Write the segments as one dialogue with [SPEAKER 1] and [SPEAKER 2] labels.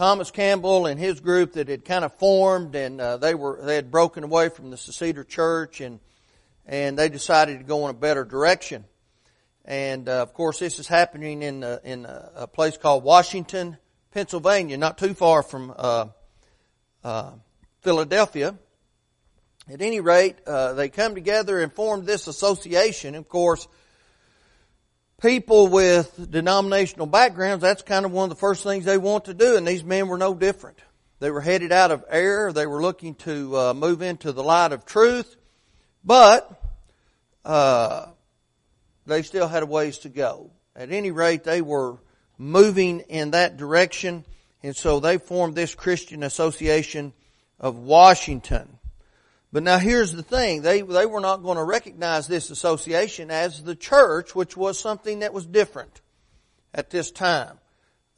[SPEAKER 1] Thomas Campbell and his group that had kind of formed, and uh, they were they had broken away from the Seceder Church, and and they decided to go in a better direction. And uh, of course, this is happening in uh, in a place called Washington, Pennsylvania, not too far from uh, uh, Philadelphia. At any rate, uh, they come together and form this association. Of course, people with denominational backgrounds, that's kind of one of the first things they want to do, and these men were no different. They were headed out of error. They were looking to uh, move into the light of truth, but uh, they still had a ways to go. At any rate, they were moving in that direction, and so they formed this Christian Association of Washington. But now here's the thing. They, they were not going to recognize this association as the church, which was something that was different at this time.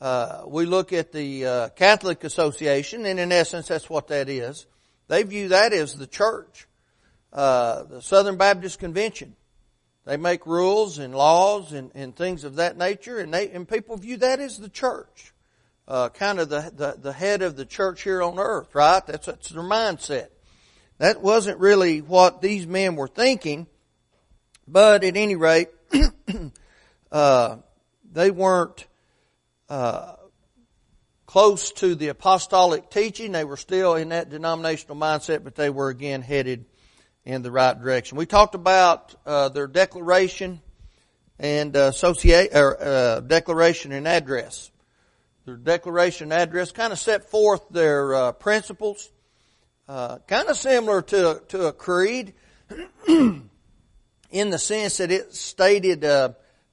[SPEAKER 1] Uh, we look at the uh, Catholic Association, and in essence, that's what that is. They view that as the church. Uh, the Southern Baptist Convention. They make rules and laws and, and things of that nature, and they and people view that as the church, uh, kind of the, the the head of the church here on earth, right? That's that's their mindset. That wasn't really what these men were thinking, but at any rate, uh, they weren't uh, close to the apostolic teaching. They were still in that denominational mindset, but they were again headed in the right direction. We talked about uh, their declaration and uh, associate or uh, declaration and address. Their declaration and address kind of set forth their uh, principles uh, kind of similar to to a creed, in the sense that it stated uh,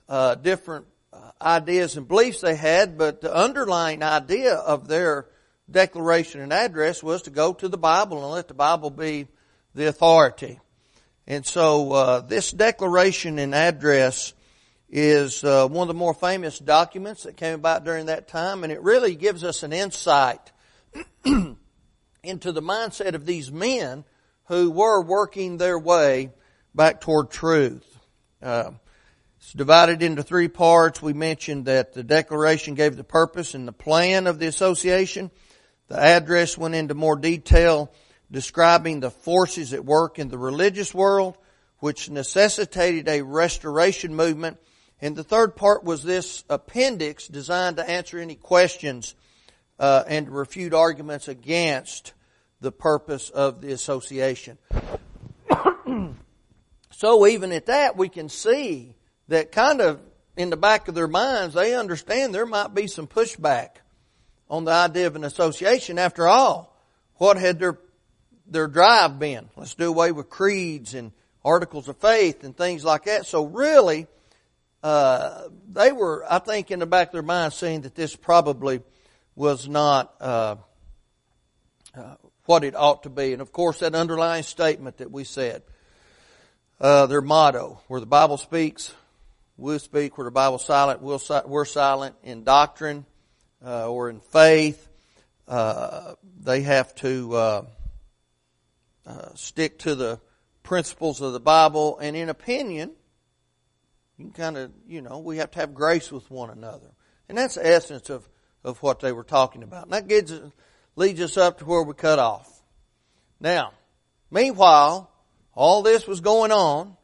[SPEAKER 1] uh, different uh, ideas and beliefs they had, but the underlying idea of their declaration and address was to go to the Bible and let the Bible be the authority. And so uh, this declaration and address is uh, one of the more famous documents that came about during that time, and it really gives us an insight into the mindset of these men who were working their way back toward truth. Uh, it's divided into three parts. We mentioned that the declaration gave the purpose and the plan of the association. The address went into more detail describing the forces at work in the religious world, which necessitated a restoration movement. And the third part was this appendix designed to answer any questions uh, and to refute arguments against the purpose of the association. so even at that, we can see that kind of in the back of their minds, they understand there might be some pushback on the idea of an association. After all, what had their their drive been? Let's do away with creeds and articles of faith and things like that. So really, uh, they were, I think, in the back of their minds, saying that this probably was not uh, uh, what it ought to be. And of course, that underlying statement that we said, uh, their motto, where the Bible speaks, we'll speak. Where the Bible's silent, we'll, we're silent in doctrine uh, or in faith. Uh, they have to uh, uh, stick to the principles of the Bible, and in opinion, you can kind of, you know, we have to have grace with one another. And that's the essence of, of what they were talking about. And that leads us up to where we cut off. Now, meanwhile, all this was going on.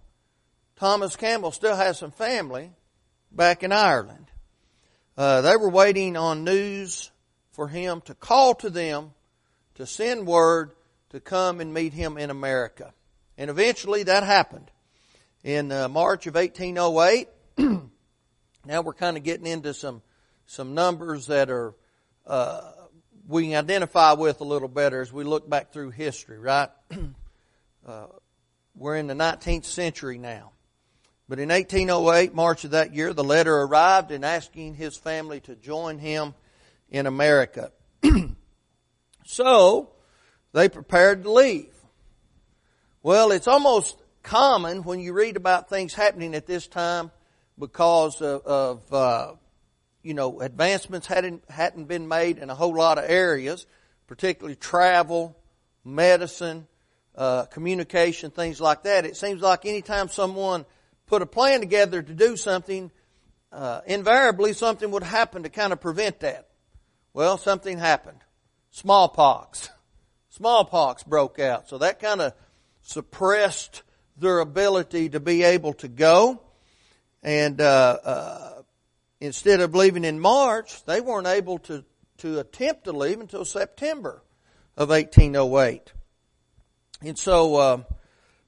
[SPEAKER 1] Thomas Campbell still has some family back in Ireland. Uh, they were waiting on news for him to call to them to send word to come and meet him in America. And eventually that happened. In uh, March of 1808, now we're kind of getting into some, some numbers that are, uh, we can identify with a little better as we look back through history, right? uh, we're in the 19th century now. But in 1808, March of that year, the letter arrived and asking his family to join him in America. so, they prepared to leave. Well, it's almost common when you read about things happening at this time because of, of uh, you know, advancements hadn't, hadn't been made in a whole lot of areas, particularly travel, medicine, uh, communication, things like that. It seems like anytime someone put a plan together to do something, uh, invariably something would happen to kind of prevent that. Well, something happened. Smallpox. Smallpox broke out. So that kind of suppressed their ability to be able to go. And uh, uh, instead of leaving in March, they weren't able to, to attempt to leave until September of 1808. And so, uh,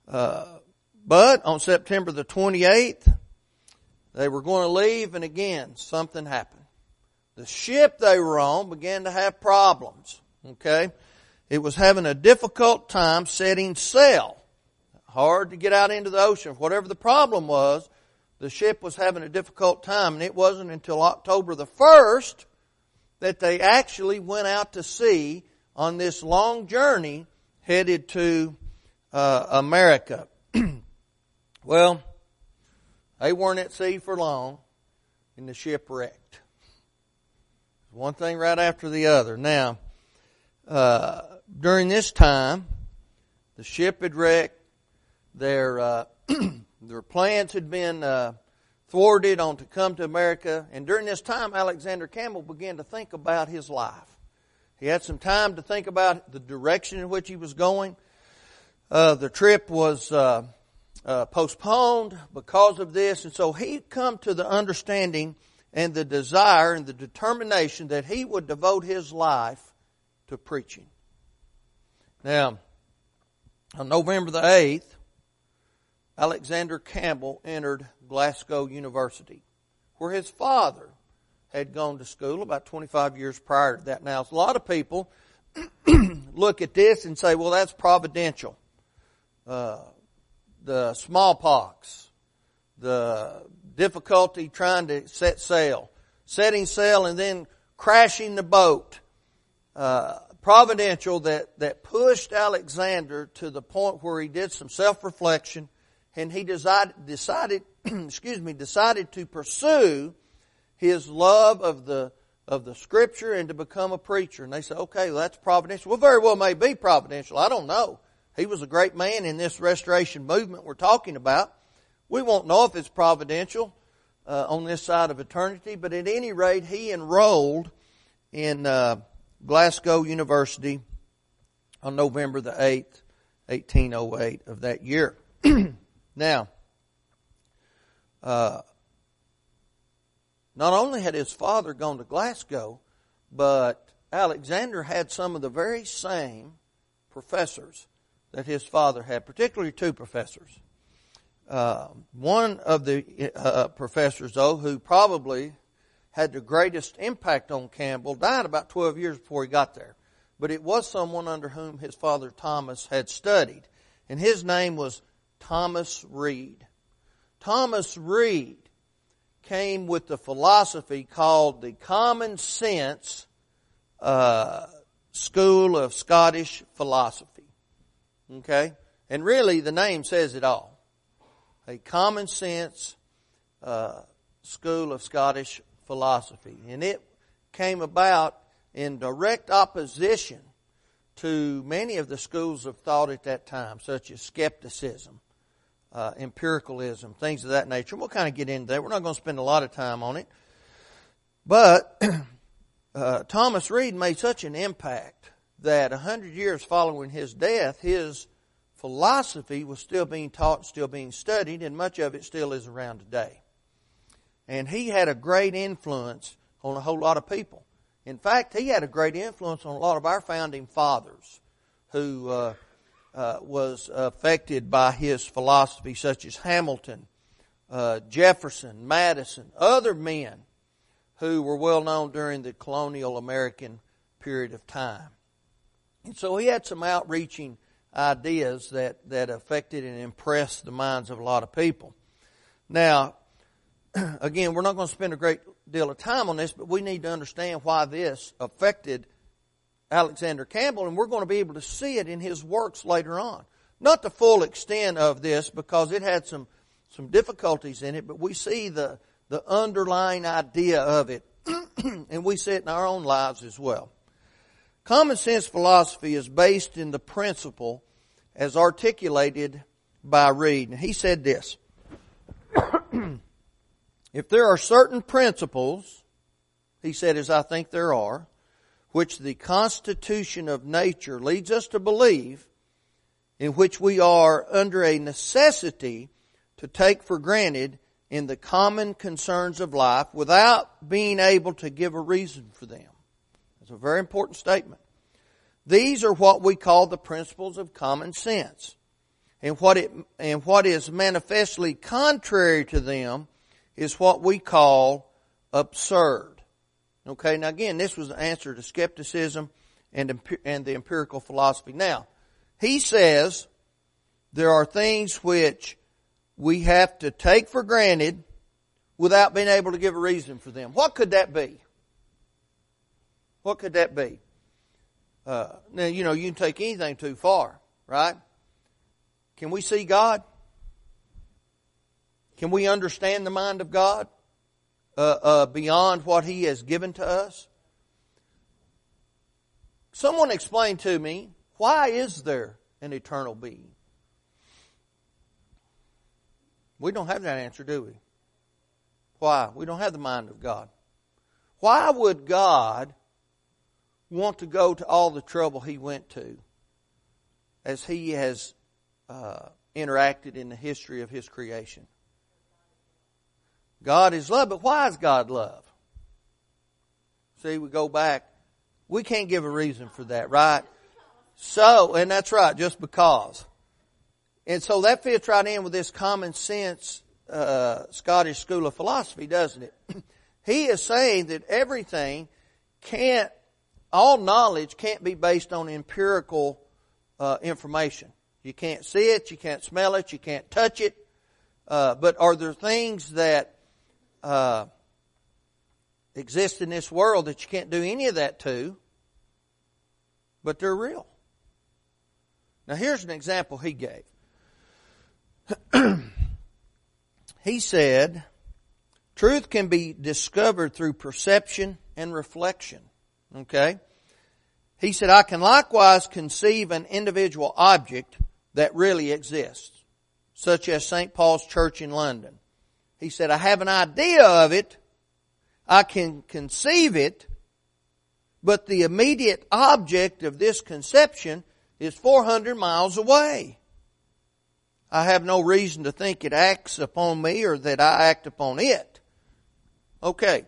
[SPEAKER 1] uh, but on September the 28th, they were going to leave, and again, something happened. The ship they were on began to have problems. Okay? It was having a difficult time setting sail. Hard to get out into the ocean. Whatever the problem was, the ship was having a difficult time, and it wasn't until October the 1st that they actually went out to sea on this long journey headed to uh, America. well, they weren't at sea for long, and the ship wrecked. One thing right after the other. Now, uh, during this time, the ship had wrecked. Their uh, their plans had been uh, thwarted on to come to America. And during this time, Alexander Campbell began to think about his life. He had some time to think about the direction in which he was going. Uh, the trip was uh, uh, postponed because of this, and so he come to the understanding and the desire and the determination that he would devote his life to preaching. Now, on November the 8th, Alexander Campbell entered Glasgow University, where his father had gone to school about 25 years prior to that. Now, a lot of people look at this and say, well, that's providential. Uh, the smallpox, the difficulty trying to set sail, setting sail and then crashing the boat. Uh, providential that, that pushed Alexander to the point where he did some self-reflection and he decided, decided excuse me, decided to pursue his love of the, of the scripture and to become a preacher. And they said, okay, well, that's providential. Well, very well may be providential. I don't know. He was a great man in this restoration movement we're talking about. We won't know if it's providential uh, on this side of eternity, but at any rate, he enrolled in uh, Glasgow University on November the 8th, 1808 of that year. now, uh, not only had his father gone to Glasgow, but Alexander had some of the very same professors that his father had, particularly two professors. Uh, one of the uh, professors, though, who probably had the greatest impact on Campbell, died about 12 years before he got there. But it was someone under whom his father Thomas had studied. And his name was Thomas Reid. Thomas Reid came with the philosophy called the Common Sense uh, School of Scottish Philosophy. Okay? And really, the name says it all. A common sense uh, school of Scottish philosophy. And it came about in direct opposition to many of the schools of thought at that time, such as skepticism, uh, empiricalism, things of that nature. We'll kind of get into that. We're not going to spend a lot of time on it. But uh, Thomas Reid made such an impact that a hundred years following his death, his philosophy was still being taught, still being studied, and much of it still is around today. And he had a great influence on a whole lot of people. In fact, he had a great influence on a lot of our founding fathers who uh, uh, was affected by his philosophy, such as Hamilton, uh, Jefferson, Madison, other men who were well known during the colonial American period of time. And so he had some outreaching ideas that, that affected and impressed the minds of a lot of people. Now, again, we're not going to spend a great deal of time on this, but we need to understand why this affected Alexander Campbell, and we're going to be able to see it in his works later on. Not the full extent of this because it had some, some difficulties in it, but we see the, the underlying idea of it, and we see it in our own lives as well. Common sense philosophy is based in the principle as articulated by Reid. And he said this If there are certain principles, he said, as I think there are, which the constitution of nature leads us to believe, in which we are under a necessity to take for granted in the common concerns of life without being able to give a reason for them. It's a very important statement. These are what we call the principles of common sense. And what it, and what is manifestly contrary to them is what we call absurd. Okay, now again, this was an answer to skepticism and, and the empirical philosophy. Now, he says there are things which we have to take for granted without being able to give a reason for them. What could that be? What could that be? Uh, now, you know, you can take anything too far, right? Can we see God? Can we understand the mind of God uh, uh, beyond what He has given to us? Someone explain to me why is there an eternal being? We don't have that answer, do we? Why? We don't have the mind of God. Why would God want to go to all the trouble He went to as He has uh, interacted in the history of His creation? God is love, but why is God love? See, we go back. We can't give a reason for that, right? So, and that's right, just because. And so that fits right in with this common sense uh, Scottish school of philosophy, doesn't it? he is saying that everything can't, all knowledge can't be based on empirical uh, information. You can't see it, you can't smell it, you can't touch it. Uh, but are there things that uh, exist in this world that you can't do any of that to, but they're real? Now, here's an example he gave. he said, Truth can be discovered through perception and reflection. Okay? He said, I can likewise conceive an individual object that really exists, such as St. Paul's Church in London. He said, I have an idea of it, I can conceive it, but the immediate object of this conception is 400 miles away. I have no reason to think it acts upon me or that I act upon it. Okay.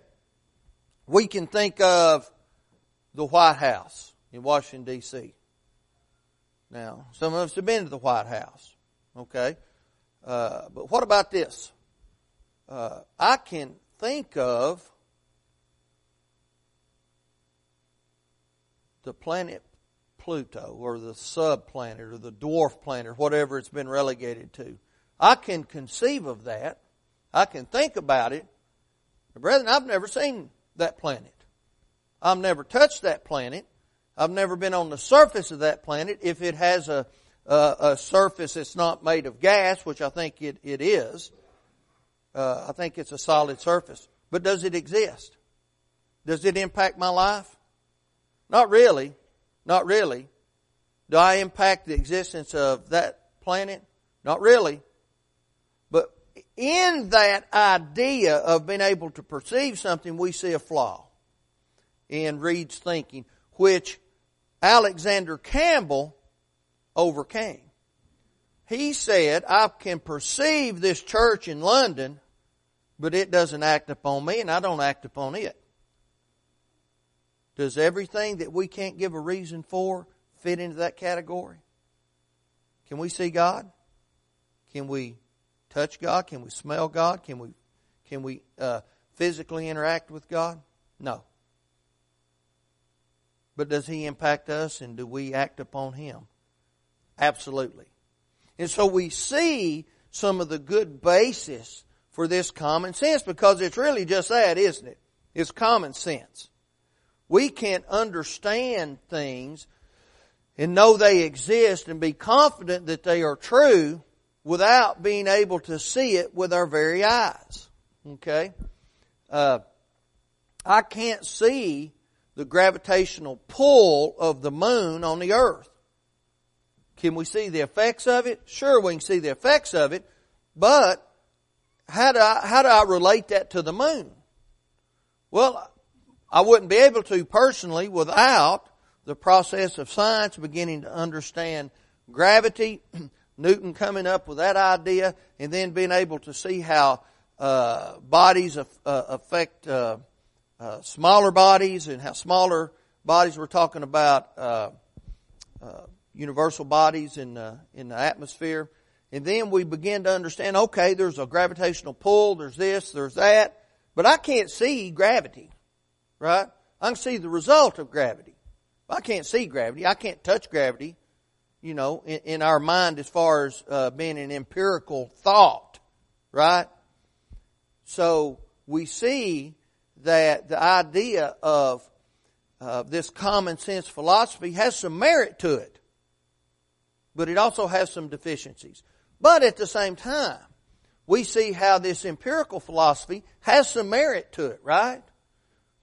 [SPEAKER 1] We can think of the White House in Washington D.C. Now, some of us have been to the White House. Okay. Uh, but what about this? Uh, I can think of the planet Pluto or the subplanet or the dwarf planet, whatever it's been relegated to. I can conceive of that. I can think about it. But brethren, I've never seen that planet. I've never touched that planet. I've never been on the surface of that planet. If it has a, a, a surface that's not made of gas, which I think it, it is, uh, I think it's a solid surface. But does it exist? Does it impact my life? Not really. Not really. Do I impact the existence of that planet? Not really. But in that idea of being able to perceive something, we see a flaw in Reid's thinking, which Alexander Campbell overcame. He said, I can perceive this church in London, but it doesn't act upon me and I don't act upon it. Does everything that we can't give a reason for fit into that category? Can we see God? Can we touch God? Can we smell God? Can we can we uh, physically interact with God? No. But does He impact us, and do we act upon Him? Absolutely. And so we see some of the good basis for this common sense because it's really just that, isn't it? It's common sense. We can't understand things and know they exist and be confident that they are true without being able to see it with our very eyes. Okay? Uh, I can't see the gravitational pull of the moon on the earth. Can we see the effects of it? Sure, we can see the effects of it, but how do I, how do I relate that to the moon? Well, I wouldn't be able to personally without the process of science beginning to understand gravity, Newton coming up with that idea, and then being able to see how uh, bodies uh, affect uh, uh, smaller bodies and how smaller bodies we're talking about uh, uh, universal bodies in in the atmosphere, and then we begin to understand. Okay, there's a gravitational pull. There's this. There's that. But I can't see gravity, right? I can see the result of gravity. I can't see gravity. I can't touch gravity, you know, in, in our mind as far as uh, being an empirical thought, right? So we see that the idea of uh, this common sense philosophy has some merit to it, but it also has some deficiencies. But at the same time, we see how this empirical philosophy has some merit to it, right?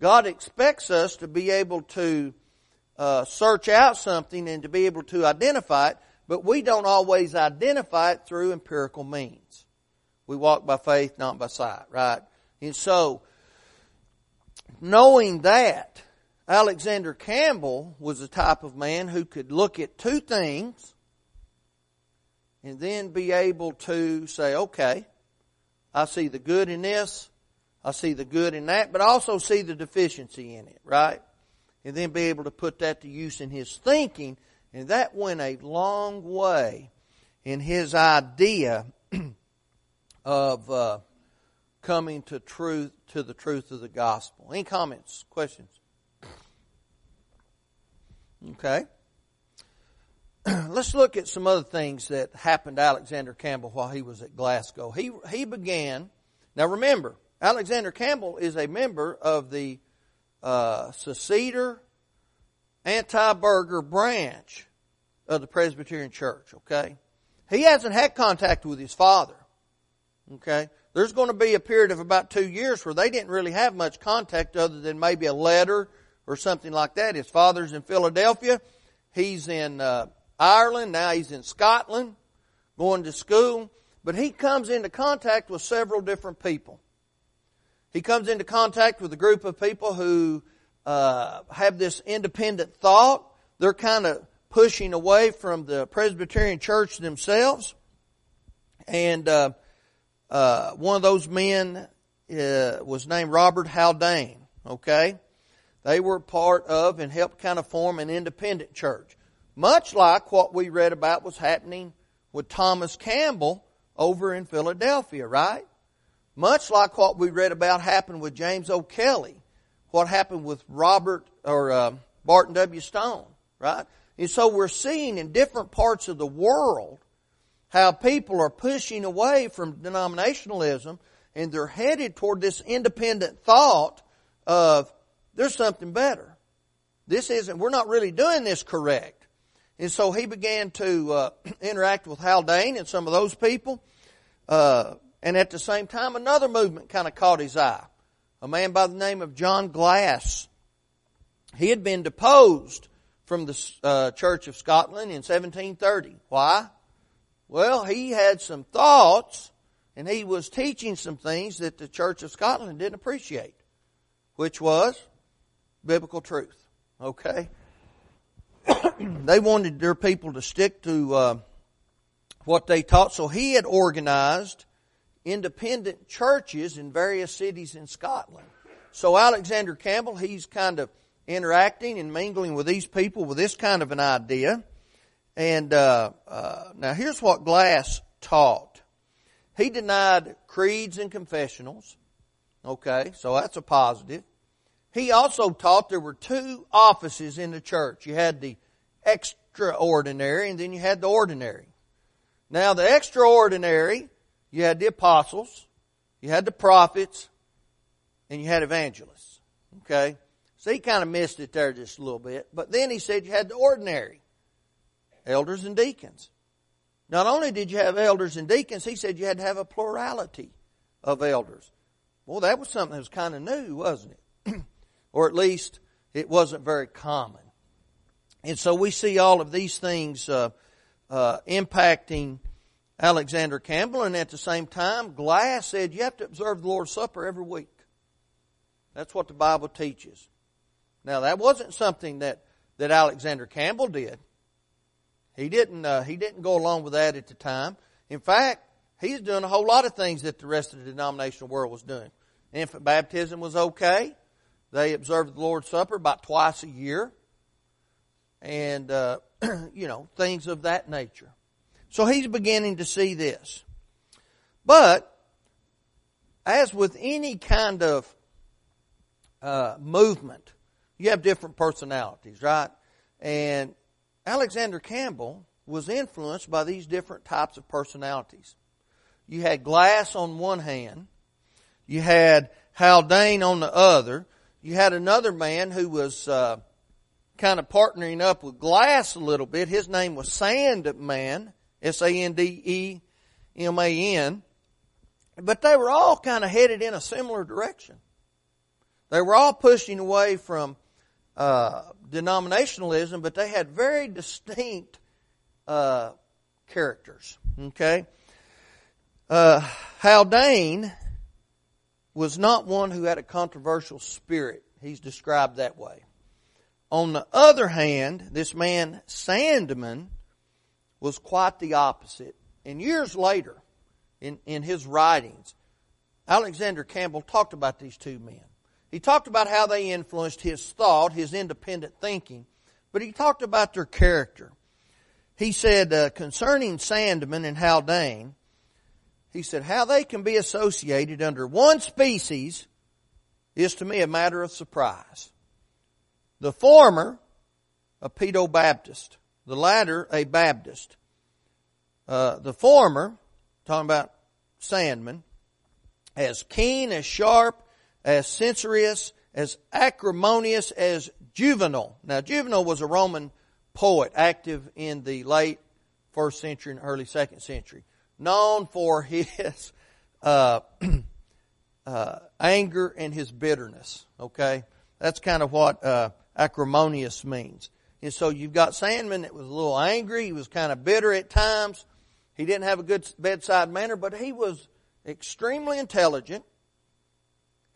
[SPEAKER 1] God expects us to be able to uh, search out something and to be able to identify it, but we don't always identify it through empirical means. We walk by faith, not by sight, right? And so, knowing that, Alexander Campbell was the type of man who could look at two things and then be able to say, okay, I see the good in this, I see the good in that, but I also see the deficiency in it, right? and then be able to put that to use in his thinking. And that went a long way in his idea of uh, coming to truth to the truth of the gospel. Any comments, questions? Okay. Let's look at some other things that happened to Alexander Campbell while he was at Glasgow. He he began. Now remember, Alexander Campbell is a member of the uh, seceder, anti-burgher branch of the Presbyterian Church, okay? He hasn't had contact with his father, okay? There's going to be a period of about two years where they didn't really have much contact other than maybe a letter or something like that. His father's in Philadelphia. He's in uh, Ireland. Now he's in Scotland going to school. But he comes into contact with several different people. He comes into contact with a group of people who uh, have this independent thought. They're kind of pushing away from the Presbyterian Church themselves. And uh, uh, one of those men uh, was named Robert Haldane. Okay, they were part of and helped kind of form an independent church, much like what we read about was happening with Thomas Campbell over in Philadelphia, right? Much like what we read about happened with James O'Kelly, what happened with Robert or uh, Barton W. Stone, right? And so we're seeing in different parts of the world how people are pushing away from denominationalism and they're headed toward this independent thought of there's something better. This isn't, we're not really doing this correct. And so he began to uh, interact with Haldane and some of those people. Uh, and at the same time, another movement kind of caught his eye. A man by the name of John Glass. He had been deposed from the uh, Church of Scotland in 1730. Why? Well, he had some thoughts and he was teaching some things that the Church of Scotland didn't appreciate, which was biblical truth. Okay? they wanted their people to stick to uh, what they taught, so he had organized independent churches in various cities in Scotland. So Alexander Campbell, he's kind of interacting and mingling with these people with this kind of an idea. And uh, uh, now here's what Glass taught. He denied creeds and confessionals. Okay, so that's a positive. He also taught there were two offices in the church. You had the extraordinary and then you had the ordinary. Now the extraordinary you had the apostles, you had the prophets, and you had evangelists. Okay? So he kind of missed it there just a little bit. But then he said you had the ordinary elders and deacons. Not only did you have elders and deacons, he said you had to have a plurality of elders. Well, that was something that was kind of new, wasn't it? Or at least it wasn't very common. And so we see all of these things uh, uh, impacting Alexander Campbell, and at the same time, Glass said you have to observe the Lord's Supper every week. That's what the Bible teaches. Now that wasn't something that, that Alexander Campbell did. He didn't, uh, he didn't go along with that at the time. In fact, he's doing a whole lot of things that the rest of the denominational world was doing. Infant baptism was okay. They observed the Lord's Supper about twice a year. And, uh, you know, things of that nature. So he's beginning to see this. But, as with any kind of uh, movement, you have different personalities, right? And Alexander Campbell was influenced by these different types of personalities. You had Glass on one hand, you had Haldane on the other, you had another man who was uh, kind of partnering up with Glass a little bit. His name was Sandeman, S-A-N-D-E-M-A-N. But they were all kind of headed in a similar direction. They were all pushing away from uh, denominationalism, but they had very distinct uh, characters. Okay, uh, Haldane was not one who had a controversial spirit. He's described that way. On the other hand, this man Sandeman was quite the opposite. And years later, in, in his writings, Alexander Campbell talked about these two men. He talked about how they influenced his thought, his independent thinking, but he talked about their character. He said uh, concerning Sandeman and Haldane, he said, how they can be associated under one species is to me a matter of surprise. The former, a pedo Baptist. The latter, a Baptist. Uh, the former, talking about Sandeman, as keen, as sharp, as censorious, as acrimonious as Juvenal. Now, Juvenal was a Roman poet active in the late first century and early second century, known for his uh, uh, anger and his bitterness. Okay, that's kind of what uh, acrimonious means. And so you've got Sandeman that was a little angry. He was kind of bitter at times. He didn't have a good bedside manner, but he was extremely intelligent.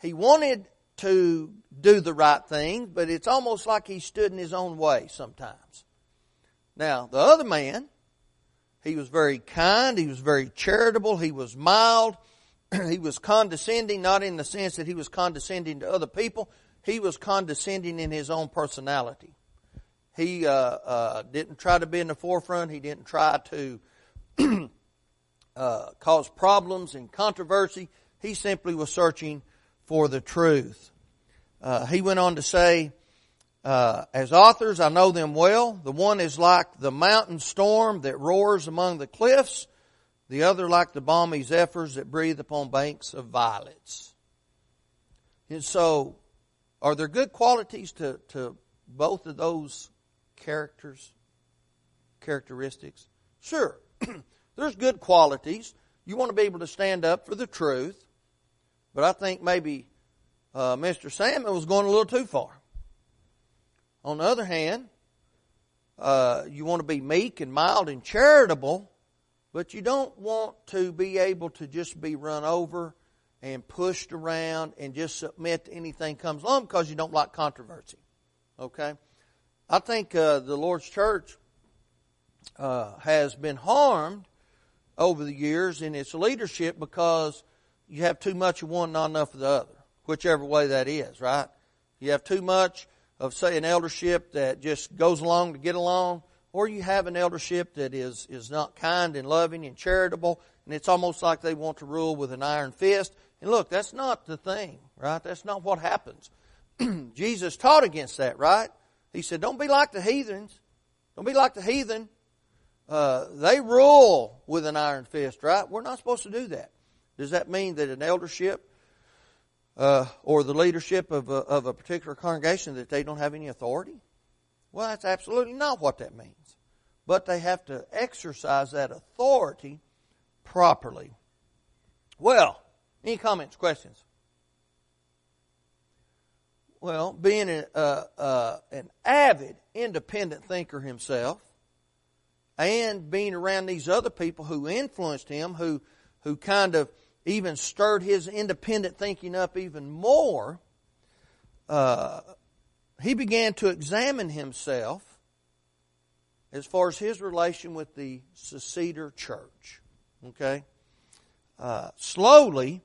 [SPEAKER 1] He wanted to do the right thing, but it's almost like he stood in his own way sometimes. Now, the other man, he was very kind, he was very charitable, he was mild, he was condescending, not in the sense that he was condescending to other people, he was condescending in his own personality. He uh, uh, didn't try to be in the forefront. He didn't try to uh, cause problems and controversy. He simply was searching for the truth. Uh, he went on to say, uh, as authors, I know them well. The one is like the mountain storm that roars among the cliffs. The other like the balmy zephyrs that breathe upon banks of violets. And so, are there good qualities to, to both of those characters, characteristics? Sure. There's good qualities. You want to be able to stand up for the truth. But I think maybe uh, Mr. Salmon was going a little too far. On the other hand, uh, you want to be meek and mild and charitable, but you don't want to be able to just be run over and pushed around and just submit to anything comes along because you don't like controversy. Okay? I think uh, the Lord's church uh, has been harmed over the years in its leadership because you have too much of one, not enough of the other, whichever way that is, right? You have too much of, say, an eldership that just goes along to get along, or you have an eldership that is, is not kind and loving and charitable, and it's almost like they want to rule with an iron fist. And look, that's not the thing, right? That's not what happens. Jesus taught against that, right? He said, don't be like the heathens. Don't be like the heathen. Uh, they rule with an iron fist, right? We're not supposed to do that. Does that mean that an eldership uh, or the leadership of a, of a particular congregation that they don't have any authority? Well, that's absolutely not what that means. But they have to exercise that authority properly. Well, any comments, questions? Well, being a, uh, uh, an avid independent thinker himself, and being around these other people who influenced him, who who kind of even stirred his independent thinking up even more, uh, he began to examine himself as far as his relation with the Seceder church. Okay? Uh, slowly,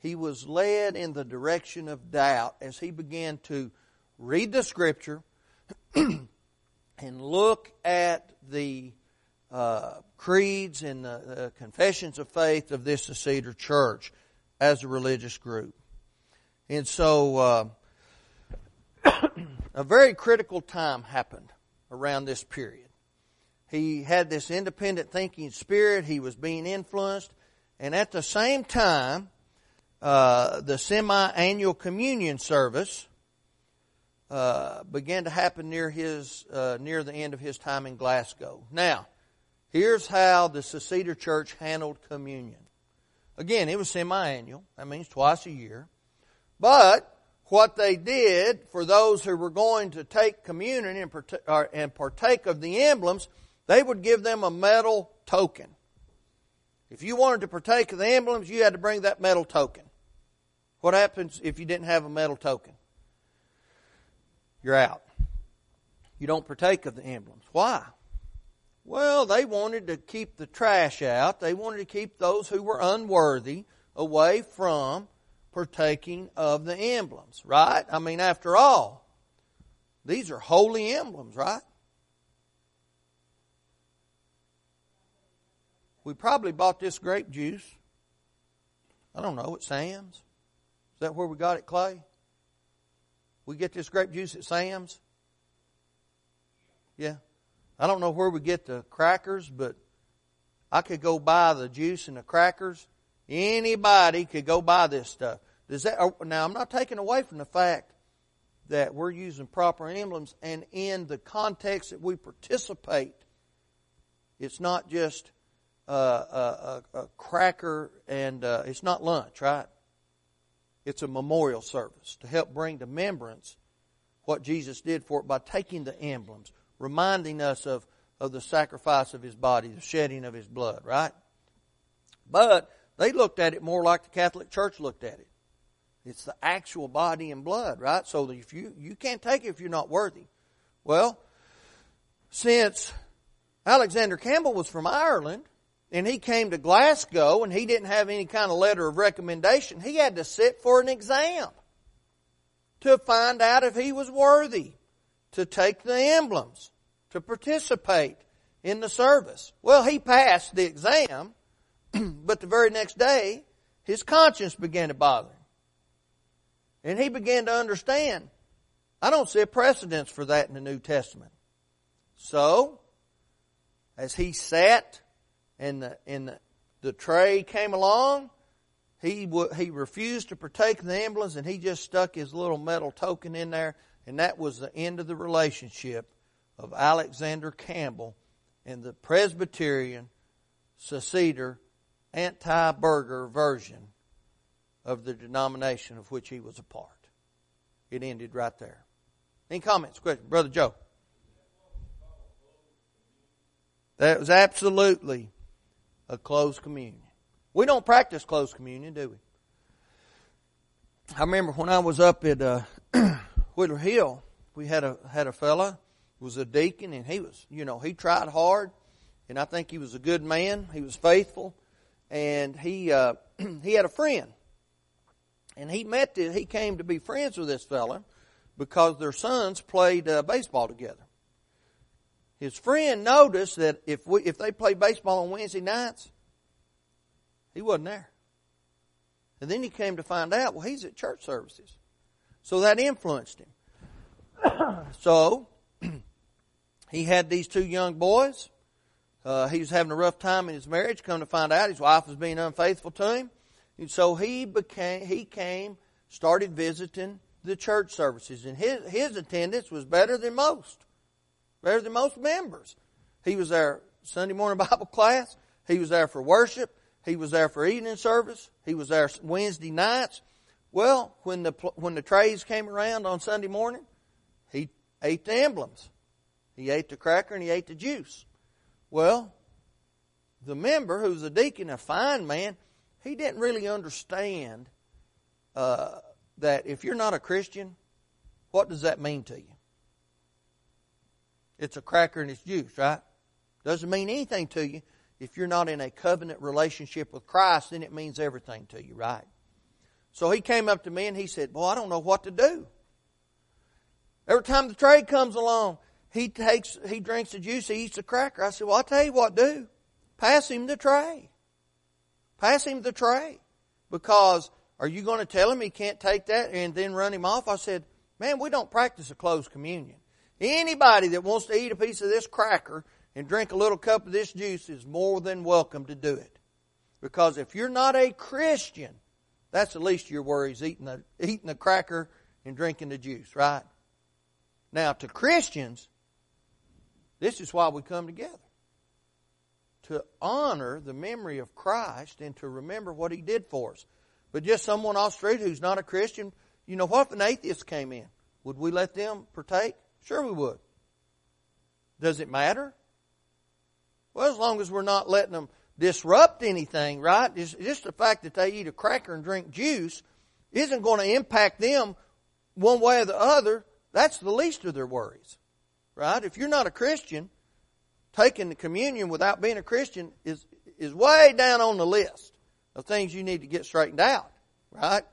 [SPEAKER 1] he was led in the direction of doubt as he began to read the scripture and look at the uh, creeds and the uh, confessions of faith of this Seceder church as a religious group. And so, uh, a very critical time happened around this period. He had this independent thinking spirit. He was being influenced. And at the same time, uh, the semi-annual communion service uh, began to happen near his uh, near the end of his time in Glasgow. Now, here's how the Seceder Church handled communion. Again, it was semi-annual. That means twice a year. But what they did for those who were going to take communion and partake, and partake of the emblems, they would give them a metal token. If you wanted to partake of the emblems, you had to bring that metal token. What happens if you didn't have a metal token? You're out. You don't partake of the emblems. Why? Well, they wanted to keep the trash out. They wanted to keep those who were unworthy away from partaking of the emblems, right? I mean, after all, these are holy emblems, right? We probably bought this grape juice. I don't know, at Sam's. Is that where we got it, Clay? We get this grape juice at Sam's? Yeah. I don't know where we get the crackers, but I could go buy the juice and the crackers Anybody could go buy this stuff. Does that, now, I'm not taking away from the fact that we're using proper emblems, and in the context that we participate, it's not just a, a, a cracker and uh, it's not lunch, right? It's a memorial service to help bring to remembrance what Jesus did for it by taking the emblems, reminding us of, of the sacrifice of His body, the shedding of His blood, right? But they looked at it more like the Catholic Church looked at it. It's the actual body and blood, right? So if you you can't take it if you're not worthy. Well, since Alexander Campbell was from Ireland and he came to Glasgow and he didn't have any kind of letter of recommendation, he had to sit for an exam to find out if he was worthy to take the emblems, to participate in the service. Well, he passed the exam but the very next day, his conscience began to bother him. And he began to understand, I don't see a precedence for that in the New Testament. So, as he sat and the, and the, the tray came along, he, w- he refused to partake the emblems and he just stuck his little metal token in there and that was the end of the relationship of Alexander Campbell and the Presbyterian Seceder anti burgher version of the denomination of which he was a part. It ended right there. Any comments, questions? Brother Joe. That was absolutely a closed communion. We don't practice closed communion, do we? I remember when I was up at uh, Hill, we had a had a fella was a deacon, and he was, you know, he tried hard, and I think he was a good man. He was faithful, and he uh, he had a friend, and he met this, he came to be friends with this fella because their sons played uh, baseball together. His friend noticed that if we if they played baseball on Wednesday nights, he wasn't there. And then he came to find out, well, he's at church services. So that influenced him. so he had these two young boys uh, he was having a rough time in his marriage. Come to find out, his wife was being unfaithful to him, and so he became he came started visiting the church services, and his his attendance was better than most, better than most members. He was there Sunday morning Bible class. He was there for worship. He was there for evening service. He was there Wednesday nights. Well, when the when the trays came around on Sunday morning, he ate the emblems. He ate the cracker and he ate the juice. Well, the member who's a deacon, a fine man, he didn't really understand uh, that if you're not a Christian, what does that mean to you? It's a cracker and it's juice, right? Doesn't mean anything to you. If you're not in a covenant relationship with Christ, then it means everything to you, right? So he came up to me and he said, Well, I don't know what to do. Every time the trade comes along, he takes, he drinks the juice, he eats the cracker. I said, Well, I'll tell you what do. Pass him the tray. Pass him the tray. Because are you going to tell him he can't take that and then run him off? I said, Man, we don't practice a closed communion. Anybody that wants to eat a piece of this cracker and drink a little cup of this juice is more than welcome to do it. Because if you're not a Christian, that's the least of your worries, eating the, eating the cracker and drinking the juice, right? Now, to Christians, this is why we come together. To honor the memory of Christ and to remember what He did for us. But just someone off street who's not a Christian, you know, what if an atheist came in? Would we let them partake? Sure we would. Does it matter? Well, as long as we're not letting them disrupt anything, right? It's just the fact that they eat a cracker and drink juice isn't going to impact them one way or the other. That's the least of their worries, right? If you're not a Christian, taking the communion without being a Christian is, is way down on the list of things you need to get straightened out, right?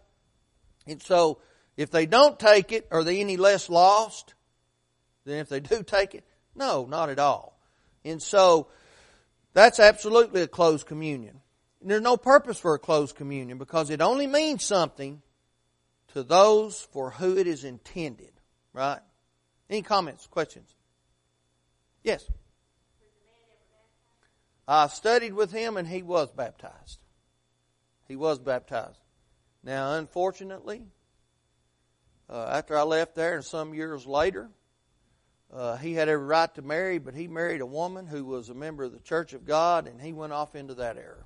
[SPEAKER 1] And so, if they don't take it, are they any less lost than if they do take it? No, not at all. And so, that's absolutely a closed communion. And there's no purpose for a closed communion because it only means something to those for who it is intended. Right? Any comments, questions? Yes. I studied with him and he was baptized. He was baptized. Now, unfortunately, uh, after I left there and some years later, uh, he had every right to marry, but he married a woman who was a member of the Church of God, and he went off into that error.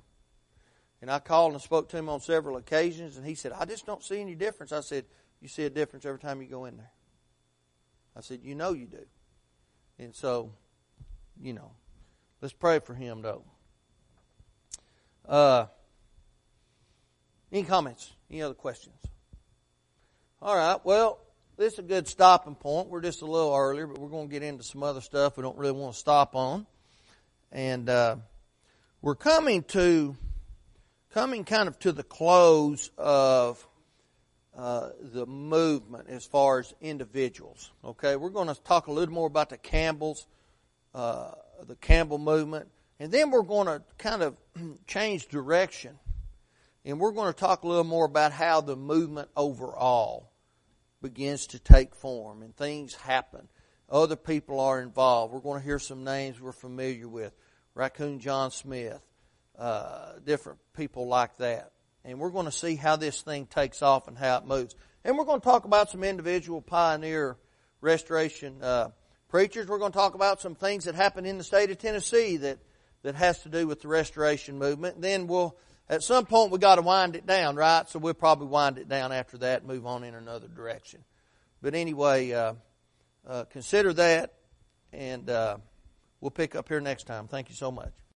[SPEAKER 1] And I called and spoke to him on several occasions, and he said, I just don't see any difference. I said, You see a difference every time you go in there. I said, You know you do. And so, you know, let's pray for him, though. Uh, any comments? Any other questions? All right, well, this is a good stopping point. We're just a little earlier, but we're going to get into some other stuff we don't really want to stop on. And uh, we're coming to coming kind of to the close of uh, the movement as far as individuals. Okay, we're going to talk a little more about the Campbells, uh, the Campbell movement, and then we're going to kind of change direction, and we're going to talk a little more about how the movement overall begins to take form and things happen. Other people are involved. We're going to hear some names we're familiar with. Raccoon John Smith, uh, different people like that. And we're going to see how this thing takes off and how it moves. And we're going to talk about some individual pioneer restoration uh, preachers. We're going to talk about some things that happened in the state of Tennessee that, that has to do with the restoration movement. And then we'll at some point we got to wind it down, right? So we'll probably wind it down after that and move on in another direction. But anyway, uh, uh, consider that, and uh, we'll pick up here next time. Thank you so much.